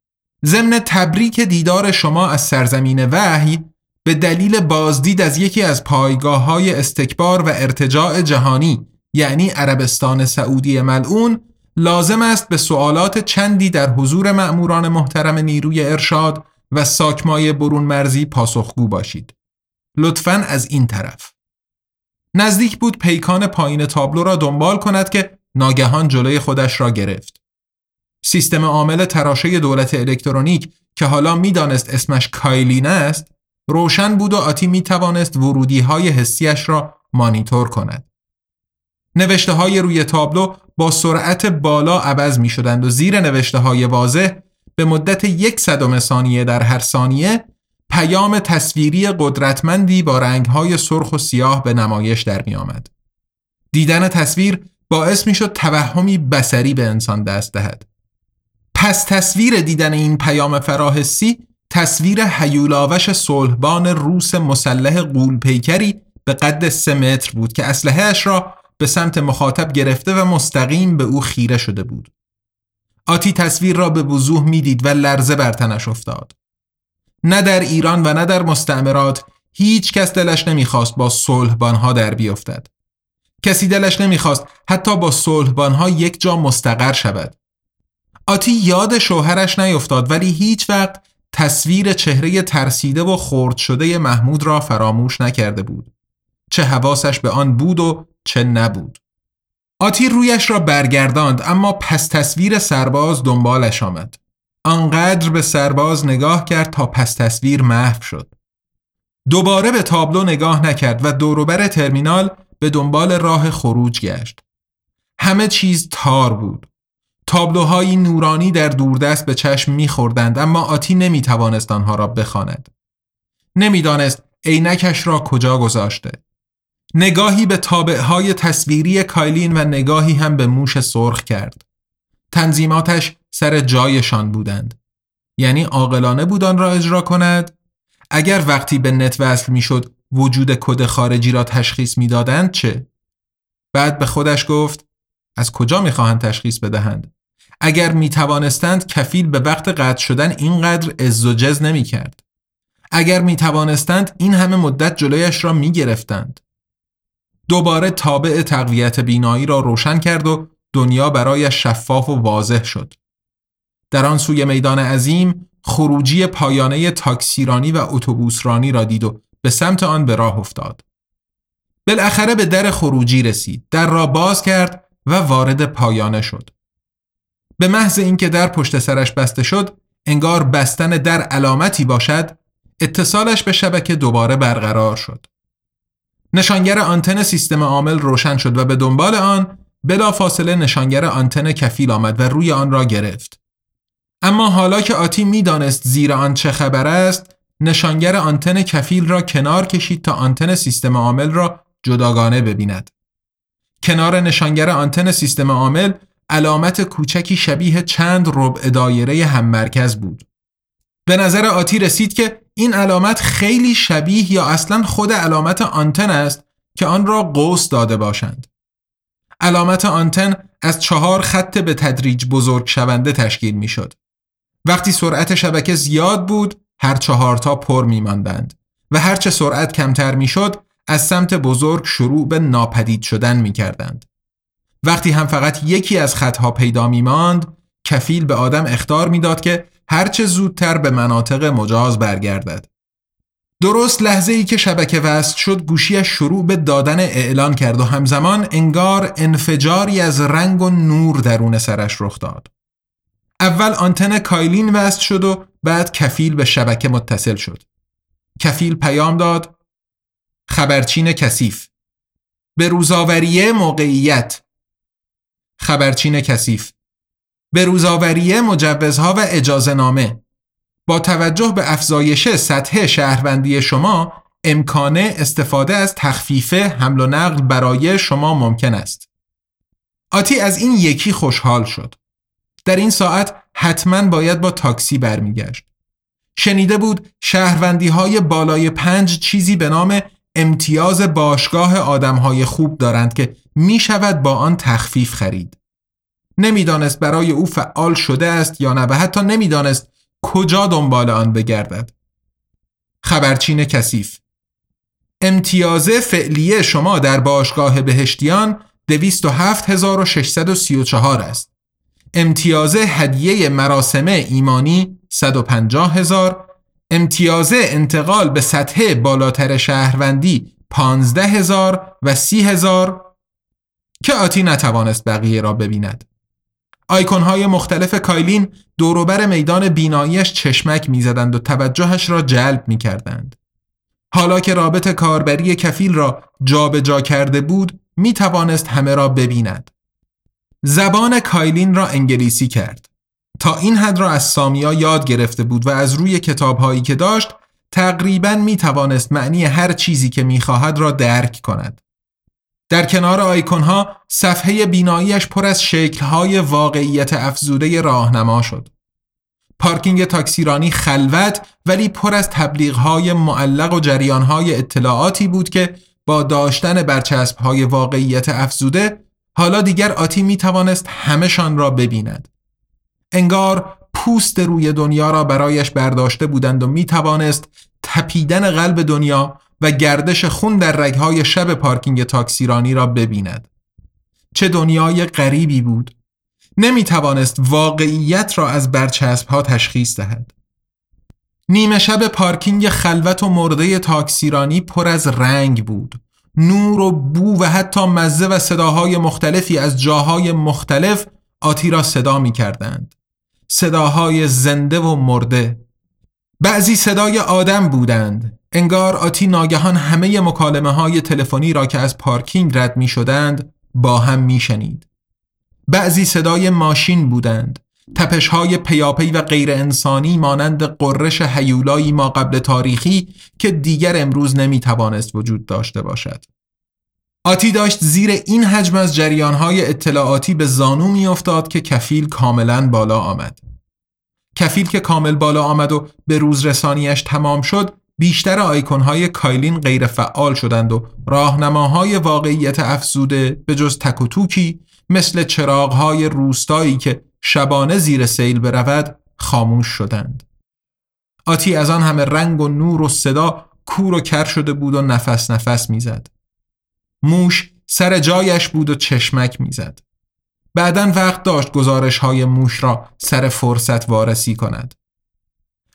ضمن تبریک دیدار شما از سرزمین وحی به دلیل بازدید از یکی از پایگاه های استکبار و ارتجاع جهانی یعنی عربستان سعودی ملعون لازم است به سوالات چندی در حضور مأموران محترم نیروی ارشاد و ساکمای برون مرزی پاسخگو باشید. لطفاً از این طرف. نزدیک بود پیکان پایین تابلو را دنبال کند که ناگهان جلوی خودش را گرفت. سیستم عامل تراشه دولت الکترونیک که حالا می‌دانست اسمش کایلین است روشن بود و آتی می توانست ورودی های حسیش را مانیتور کند. نوشته های روی تابلو با سرعت بالا عوض می شدند و زیر نوشته های واضح به مدت یک صدم ثانیه در هر ثانیه پیام تصویری قدرتمندی با رنگهای سرخ و سیاه به نمایش در می آمد. دیدن تصویر باعث می شد توهمی بسری به انسان دست دهد. پس تصویر دیدن این پیام فراحسی تصویر حیولاوش صلحبان روس مسلح قولپیکری به قد سه متر بود که اسلحهاش را به سمت مخاطب گرفته و مستقیم به او خیره شده بود. آتی تصویر را به وضوح می‌دید و لرزه بر تنش افتاد. نه در ایران و نه در مستعمرات هیچ کس دلش نمی‌خواست با صلحبانها در بیفتد. کسی دلش نمی‌خواست حتی با صلحبانها یک جا مستقر شود. آتی یاد شوهرش نیفتاد ولی هیچ وقت تصویر چهره ترسیده و خرد شده محمود را فراموش نکرده بود. چه حواسش به آن بود و چه نبود. آتی رویش را برگرداند اما پس تصویر سرباز دنبالش آمد. آنقدر به سرباز نگاه کرد تا پس تصویر محو شد. دوباره به تابلو نگاه نکرد و دوروبر ترمینال به دنبال راه خروج گشت. همه چیز تار بود. تابلوهایی نورانی در دوردست به چشم میخوردند اما آتی نمی‌توانست آنها را بخواند. نمی‌دانست عینکش را کجا گذاشته. نگاهی به تابعهای تصویری کایلین و نگاهی هم به موش سرخ کرد. تنظیماتش سر جایشان بودند. یعنی عاقلانه بود آن را اجرا کند اگر وقتی به نت وصل می‌شد وجود کد خارجی را تشخیص می‌دادند چه بعد به خودش گفت از کجا می‌خواهند تشخیص بدهند اگر می توانستند کفیل به وقت قطع شدن اینقدر از و جز نمی کرد. اگر می توانستند این همه مدت جلویش را می گرفتند. دوباره تابع تقویت بینایی را روشن کرد و دنیا برای شفاف و واضح شد. در آن سوی میدان عظیم خروجی پایانه تاکسیرانی و اتوبوسرانی را دید و به سمت آن به راه افتاد. بالاخره به در خروجی رسید. در را باز کرد و وارد پایانه شد. به محض اینکه در پشت سرش بسته شد، انگار بستن در علامتی باشد، اتصالش به شبکه دوباره برقرار شد. نشانگر آنتن سیستم عامل روشن شد و به دنبال آن بلا فاصله نشانگر آنتن کفیل آمد و روی آن را گرفت. اما حالا که آتی می‌دانست زیر آن چه خبر است، نشانگر آنتن کفیل را کنار کشید تا آنتن سیستم عامل را جداگانه ببیند. کنار نشانگر آنتن سیستم عامل علامت کوچکی شبیه چند ربع دایره هم مرکز بود. به نظر آتی رسید که این علامت خیلی شبیه یا اصلا خود علامت آنتن است که آن را قوس داده باشند. علامت آنتن از چهار خط به تدریج بزرگ شونده تشکیل می شد. وقتی سرعت شبکه زیاد بود هر چهارتا پر می ماندند و هرچه سرعت کمتر می شد از سمت بزرگ شروع به ناپدید شدن می کردند. وقتی هم فقط یکی از خطها پیدا می ماند کفیل به آدم اختار می‌داد که هرچه زودتر به مناطق مجاز برگردد. درست لحظه ای که شبکه وصل شد گوشیش شروع به دادن اعلان کرد و همزمان انگار انفجاری از رنگ و نور درون سرش رخ داد. اول آنتن کایلین وصل شد و بعد کفیل به شبکه متصل شد. کفیل پیام داد خبرچین کثیف به روزاوریه موقعیت خبرچین کثیف به روزاوریه مجوزها و اجازه نامه با توجه به افزایش سطح شهروندی شما امکانه استفاده از تخفیف حمل و نقل برای شما ممکن است. آتی از این یکی خوشحال شد. در این ساعت حتما باید با تاکسی برمیگشت. شنیده بود شهروندی های بالای پنج چیزی به نام امتیاز باشگاه آدم های خوب دارند که می شود با آن تخفیف خرید. نمی‌دانست برای او فعال شده است یا نه و حتی نمی‌دانست کجا دنبال آن بگردد. خبرچین کثیف امتیاز فعلیه شما در باشگاه بهشتیان 207634 است. امتیاز هدیه مراسم ایمانی 150 هزار امتیاز انتقال به سطح بالاتر شهروندی 15 هزار و 30 هزار که آتی نتوانست بقیه را ببیند. آیکون های مختلف کایلین دوروبر میدان بیناییش چشمک می‌زدند و توجهش را جلب می کردند. حالا که رابط کاربری کفیل را جابجا جا کرده بود می توانست همه را ببیند. زبان کایلین را انگلیسی کرد. تا این حد را از سامیا یاد گرفته بود و از روی کتابهایی که داشت تقریبا می توانست معنی هر چیزی که می خواهد را درک کند. در کنار آیکون ها صفحه بیناییش پر از شکل های واقعیت افزوده راهنما شد. پارکینگ تاکسیرانی خلوت ولی پر از تبلیغ های معلق و جریان های اطلاعاتی بود که با داشتن برچسب های واقعیت افزوده حالا دیگر آتی می توانست همهشان را ببیند. انگار پوست روی دنیا را برایش برداشته بودند و می توانست تپیدن قلب دنیا و گردش خون در رگهای شب پارکینگ تاکسیرانی را ببیند. چه دنیای غریبی بود. نمی توانست واقعیت را از برچسب ها تشخیص دهد. نیمه شب پارکینگ خلوت و مرده تاکسیرانی پر از رنگ بود. نور و بو و حتی مزه و صداهای مختلفی از جاهای مختلف آتی را صدا می کردند. صداهای زنده و مرده. بعضی صدای آدم بودند انگار آتی ناگهان همه مکالمه های تلفنی را که از پارکینگ رد می شدند با هم می شنید. بعضی صدای ماشین بودند تپش های پیاپی و غیر انسانی مانند قررش هیولایی ما قبل تاریخی که دیگر امروز نمی توانست وجود داشته باشد. آتی داشت زیر این حجم از جریان های اطلاعاتی به زانو می افتاد که کفیل کاملا بالا آمد. کفیل که کامل بالا آمد و به روز رسانیش تمام شد بیشتر آیکون های کایلین غیر فعال شدند و راهنماهای واقعیت افزوده به جز تک و توکی مثل چراغ های روستایی که شبانه زیر سیل برود خاموش شدند. آتی از آن همه رنگ و نور و صدا کور و کر شده بود و نفس نفس می‌زد. موش سر جایش بود و چشمک می‌زد. بعدا وقت داشت گزارش های موش را سر فرصت وارسی کند.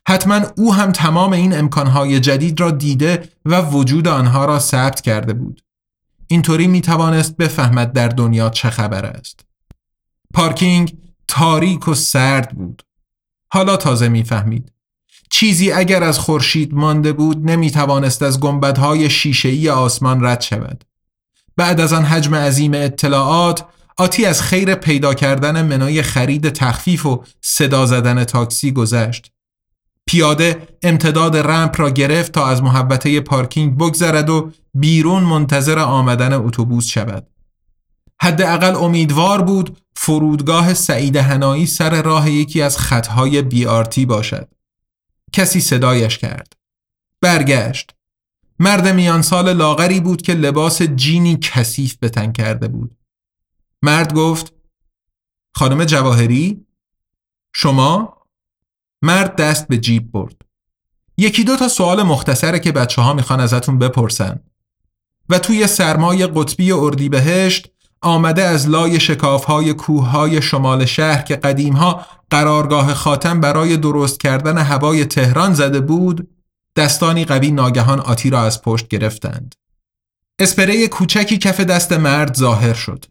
حتما او هم تمام این امکانهای جدید را دیده و وجود آنها را ثبت کرده بود. اینطوری می توانست بفهمد در دنیا چه خبر است. پارکینگ تاریک و سرد بود. حالا تازه می‌فهمید. چیزی اگر از خورشید مانده بود نمی توانست از گنبدهای شیشه‌ای آسمان رد شود. بعد از آن حجم عظیم اطلاعات آتی از خیر پیدا کردن منای خرید تخفیف و صدا زدن تاکسی گذشت. پیاده امتداد رمپ را گرفت تا از محبته پارکینگ بگذرد و بیرون منتظر آمدن اتوبوس شود. حداقل امیدوار بود فرودگاه سعید هنایی سر راه یکی از خطهای بی آرتی باشد. کسی صدایش کرد. برگشت. مرد میان سال لاغری بود که لباس جینی کثیف به تن کرده بود. مرد گفت خانم جواهری؟ شما؟ مرد دست به جیب برد. یکی دو تا سوال مختصره که بچه ها می‌خوان ازتون بپرسن. و توی سرمای قطبی اردیبهشت آمده از لای شکافهای کوههای شمال شهر که قدیمها قرارگاه خاتم برای درست کردن هوای تهران زده بود دستانی قوی ناگهان آتی را از پشت گرفتند. اسپری کوچکی کف دست مرد ظاهر شد.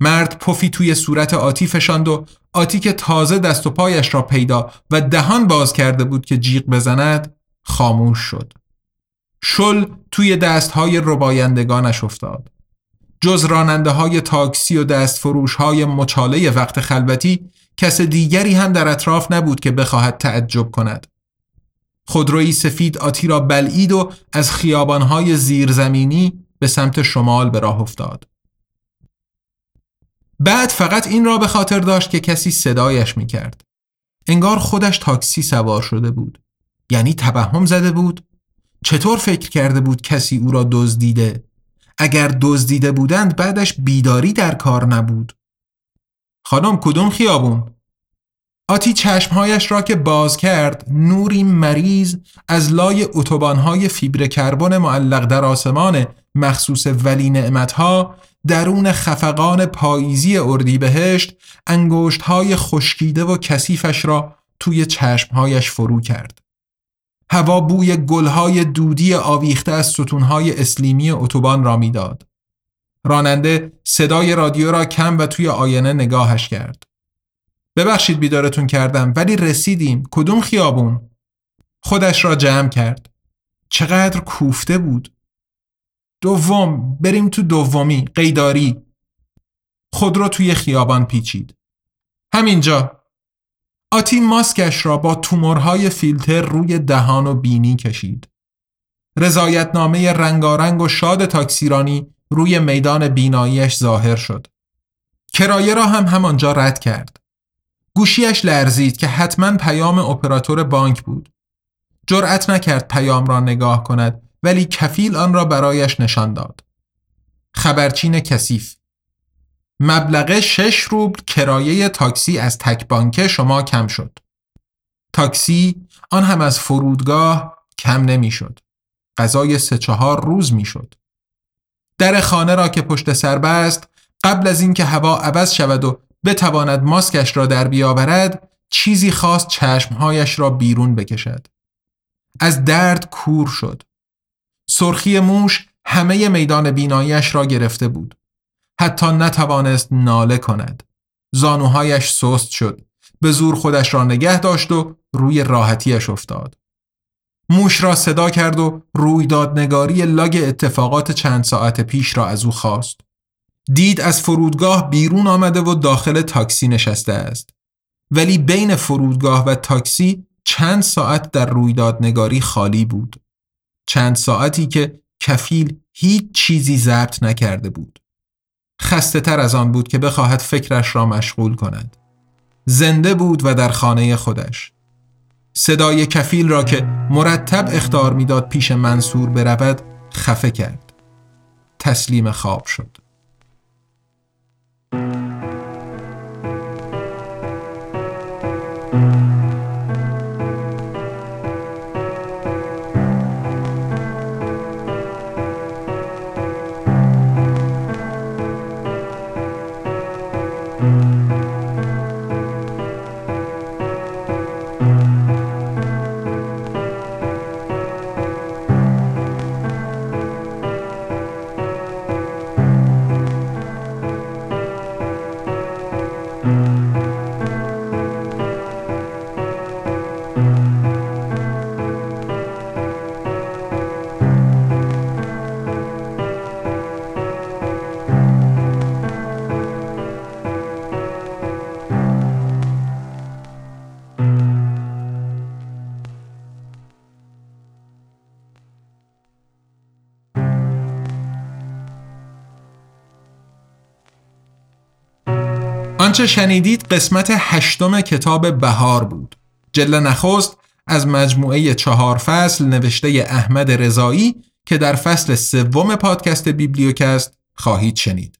مرد پفی توی صورت آتی فشاند و آتی که تازه دست و پایش را پیدا و دهان باز کرده بود که جیغ بزند خاموش شد. شل توی دستهای ربایندگانش افتاد. جز راننده های تاکسی و دست فروش های مچاله وقت خلوتی کس دیگری هم در اطراف نبود که بخواهد تعجب کند. خودروی سفید آتی را بلعید و از خیابانهای زیرزمینی به سمت شمال به راه افتاد. بعد فقط این را به خاطر داشت که کسی صدایش می کرد. انگار خودش تاکسی سوار شده بود. یعنی توهم زده بود؟ چطور فکر کرده بود کسی او را دزدیده؟ اگر دزدیده بودند بعدش بیداری در کار نبود. خانم کدوم خیابون؟ آتی چشمهایش را که باز کرد نوری مریض از لای اتوبانهای فیبر کربن معلق در آسمان مخصوص ولی نعمتها درون خفقان پاییزی اردیبهشت انگشتهای خشکیده و کثیفش را توی چشمهایش فرو کرد. هوا بوی گلهای دودی آویخته از ستونهای اسلیمی اتوبان را می‌داد. راننده صدای رادیو را کم و توی آینه نگاهش کرد. ببخشید بیدارتون کردم ولی رسیدیم کدوم خیابون؟ خودش را جمع کرد. چقدر کوفته بود. دوم بریم تو دومی قیداری. خود را توی خیابان پیچید. همینجا آتی ماسکش را با تومورهای فیلتر روی دهان و بینی کشید. رضایتنامه رنگارنگ و شاد تاکسیرانی روی میدان بیناییش ظاهر شد. کرایه را هم همانجا رد کرد. گوشیش لرزید که حتما پیام اپراتور بانک بود. جرأت نکرد پیام را نگاه کند ولی کفیل آن را برایش نشان داد. خبرچین کثیف مبلغ شش روبل کرایه تاکسی از تک بانکه شما کم شد. تاکسی آن هم از فرودگاه کم نمی‌شد. غذای سه چهار روز می‌شد. در خانه را که پشت سر بست قبل از اینکه هوا عوض شود و بتواند ماسکش را در بیاورد چیزی خواست چشمهایش را بیرون بکشد. از درد کور شد. سرخی موش همه میدان بیناییش را گرفته بود. حتی نتوانست ناله کند. زانوهایش سست شد. به زور خودش را نگه داشت و روی راحتیش افتاد. موش را صدا کرد و رویدادنگاری لاگ اتفاقات چند ساعت پیش را از او خواست. دید از فرودگاه بیرون آمده و داخل تاکسی نشسته است. ولی بین فرودگاه و تاکسی چند ساعت در رویدادنگاری خالی بود. چند ساعتی که کفیل هیچ چیزی ضبط نکرده بود. خسته تر از آن بود که بخواهد فکرش را مشغول کند. زنده بود و در خانه خودش. صدای کفیل را که مرتب اختار می‌داد پیش منصور برود خفه کرد. تسلیم خواب شد. آنچه شنیدید قسمت هشتم کتاب بهار بود. جلد نخست از مجموعه چهار فصل نوشته احمد رضایی که در فصل سوم پادکست بیبلیوکست خواهید شنید.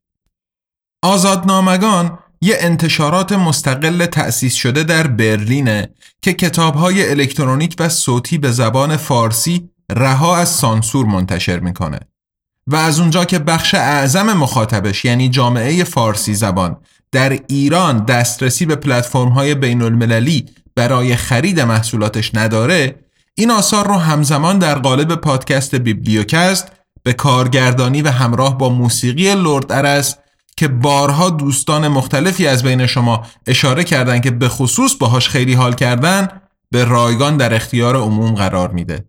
آزادنامگان یه انتشارات مستقل تأسیس شده در برلینه که کتابهای الکترونیک و صوتی به زبان فارسی رها از سانسور منتشر می‌کنه. و از اونجا که بخش اعظم مخاطبش یعنی جامعه فارسی زبان در ایران دسترسی به پلتفرم های بین المللی برای خرید محصولاتش نداره این آثار رو همزمان در قالب پادکست بیبلیوکست به کارگردانی و همراه با موسیقی لرد ارس که بارها دوستان مختلفی از بین شما اشاره کردن که به خصوص باهاش خیلی حال کردن به رایگان در اختیار عموم قرار میده.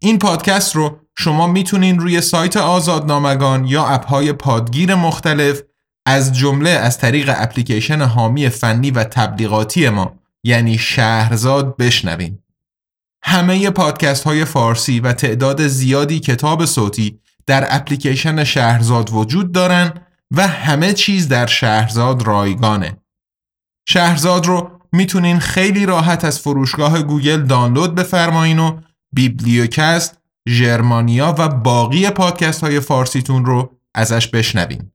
این پادکست رو شما می‌تونین روی سایت آزادنامگان یا اپهای پادگیر مختلف از جمله از طریق اپلیکیشن حامی فنی و تبلیغاتی ما یعنی شهرزاد بشنوین. همه پادکست های فارسی و تعداد زیادی کتاب صوتی در اپلیکیشن شهرزاد وجود دارن و همه چیز در شهرزاد رایگانه. شهرزاد رو می‌تونین خیلی راحت از فروشگاه گوگل دانلود بفرمایین و بیبلیوکست، ژرمانیا و باقی پادکست های فارسیتون رو ازش بشنوین.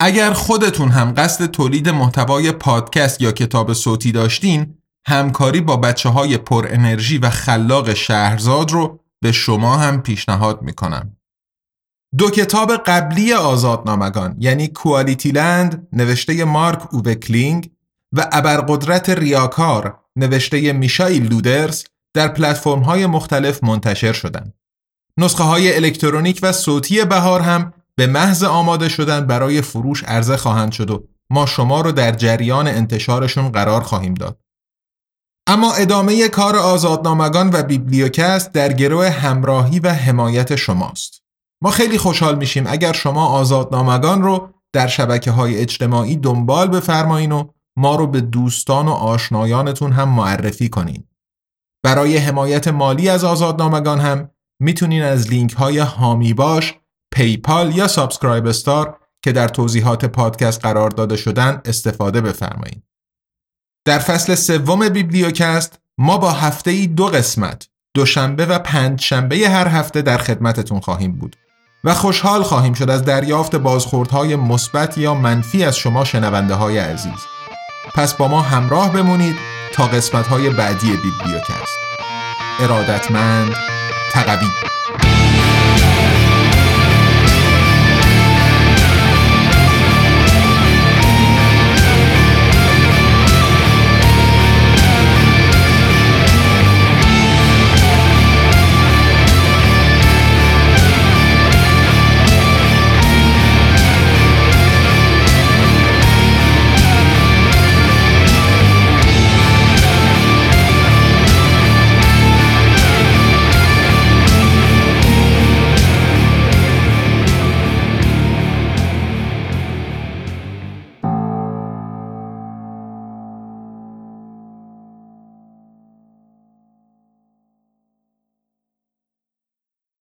اگر خودتون هم قصد تولید محتوای پادکست یا کتاب صوتی داشتین، همکاری با بچه های پر انرژی و خلاق شهرزاد رو به شما هم پیشنهاد می‌کنم. دو کتاب قبلی آزادنامگان یعنی کوالیتی لند نوشته مارک اوبکلینگ و ابرقدرت ریاکار نوشته میشایل لودرز در پلتفرم های مختلف منتشر شدند. نسخه های الکترونیک و صوتی بهار هم به محض آماده شدن برای فروش عرضه خواهند شد و ما شما رو در جریان انتشارشون قرار خواهیم داد. اما ادامه کار آزادنامگان و بیبلیوکست در گروه همراهی و حمایت شماست. ما خیلی خوشحال میشیم اگر شما آزادنامگان رو در شبکه های اجتماعی دنبال بفرمایین و ما رو به دوستان و آشنایانتون هم معرفی کنین. برای حمایت مالی از آزادنامگان هم می‌تونین از لینک های حامی باش، PayPal یا SubscribeStar که در توضیحات پادکست قرار داده شدن استفاده بفرمایید. در فصل سوم بیبلیوکست ما با هفته ای دو قسمت دوشنبه و پنج شنبه هر هفته در خدمتتون خواهیم بود و خوشحال خواهیم شد از دریافت بازخوردهای مثبت یا منفی از شما شنونده های عزیز. پس با ما همراه بمونید تا قسمت های بعدی بیبلیوکست. ارادتمند تقوی.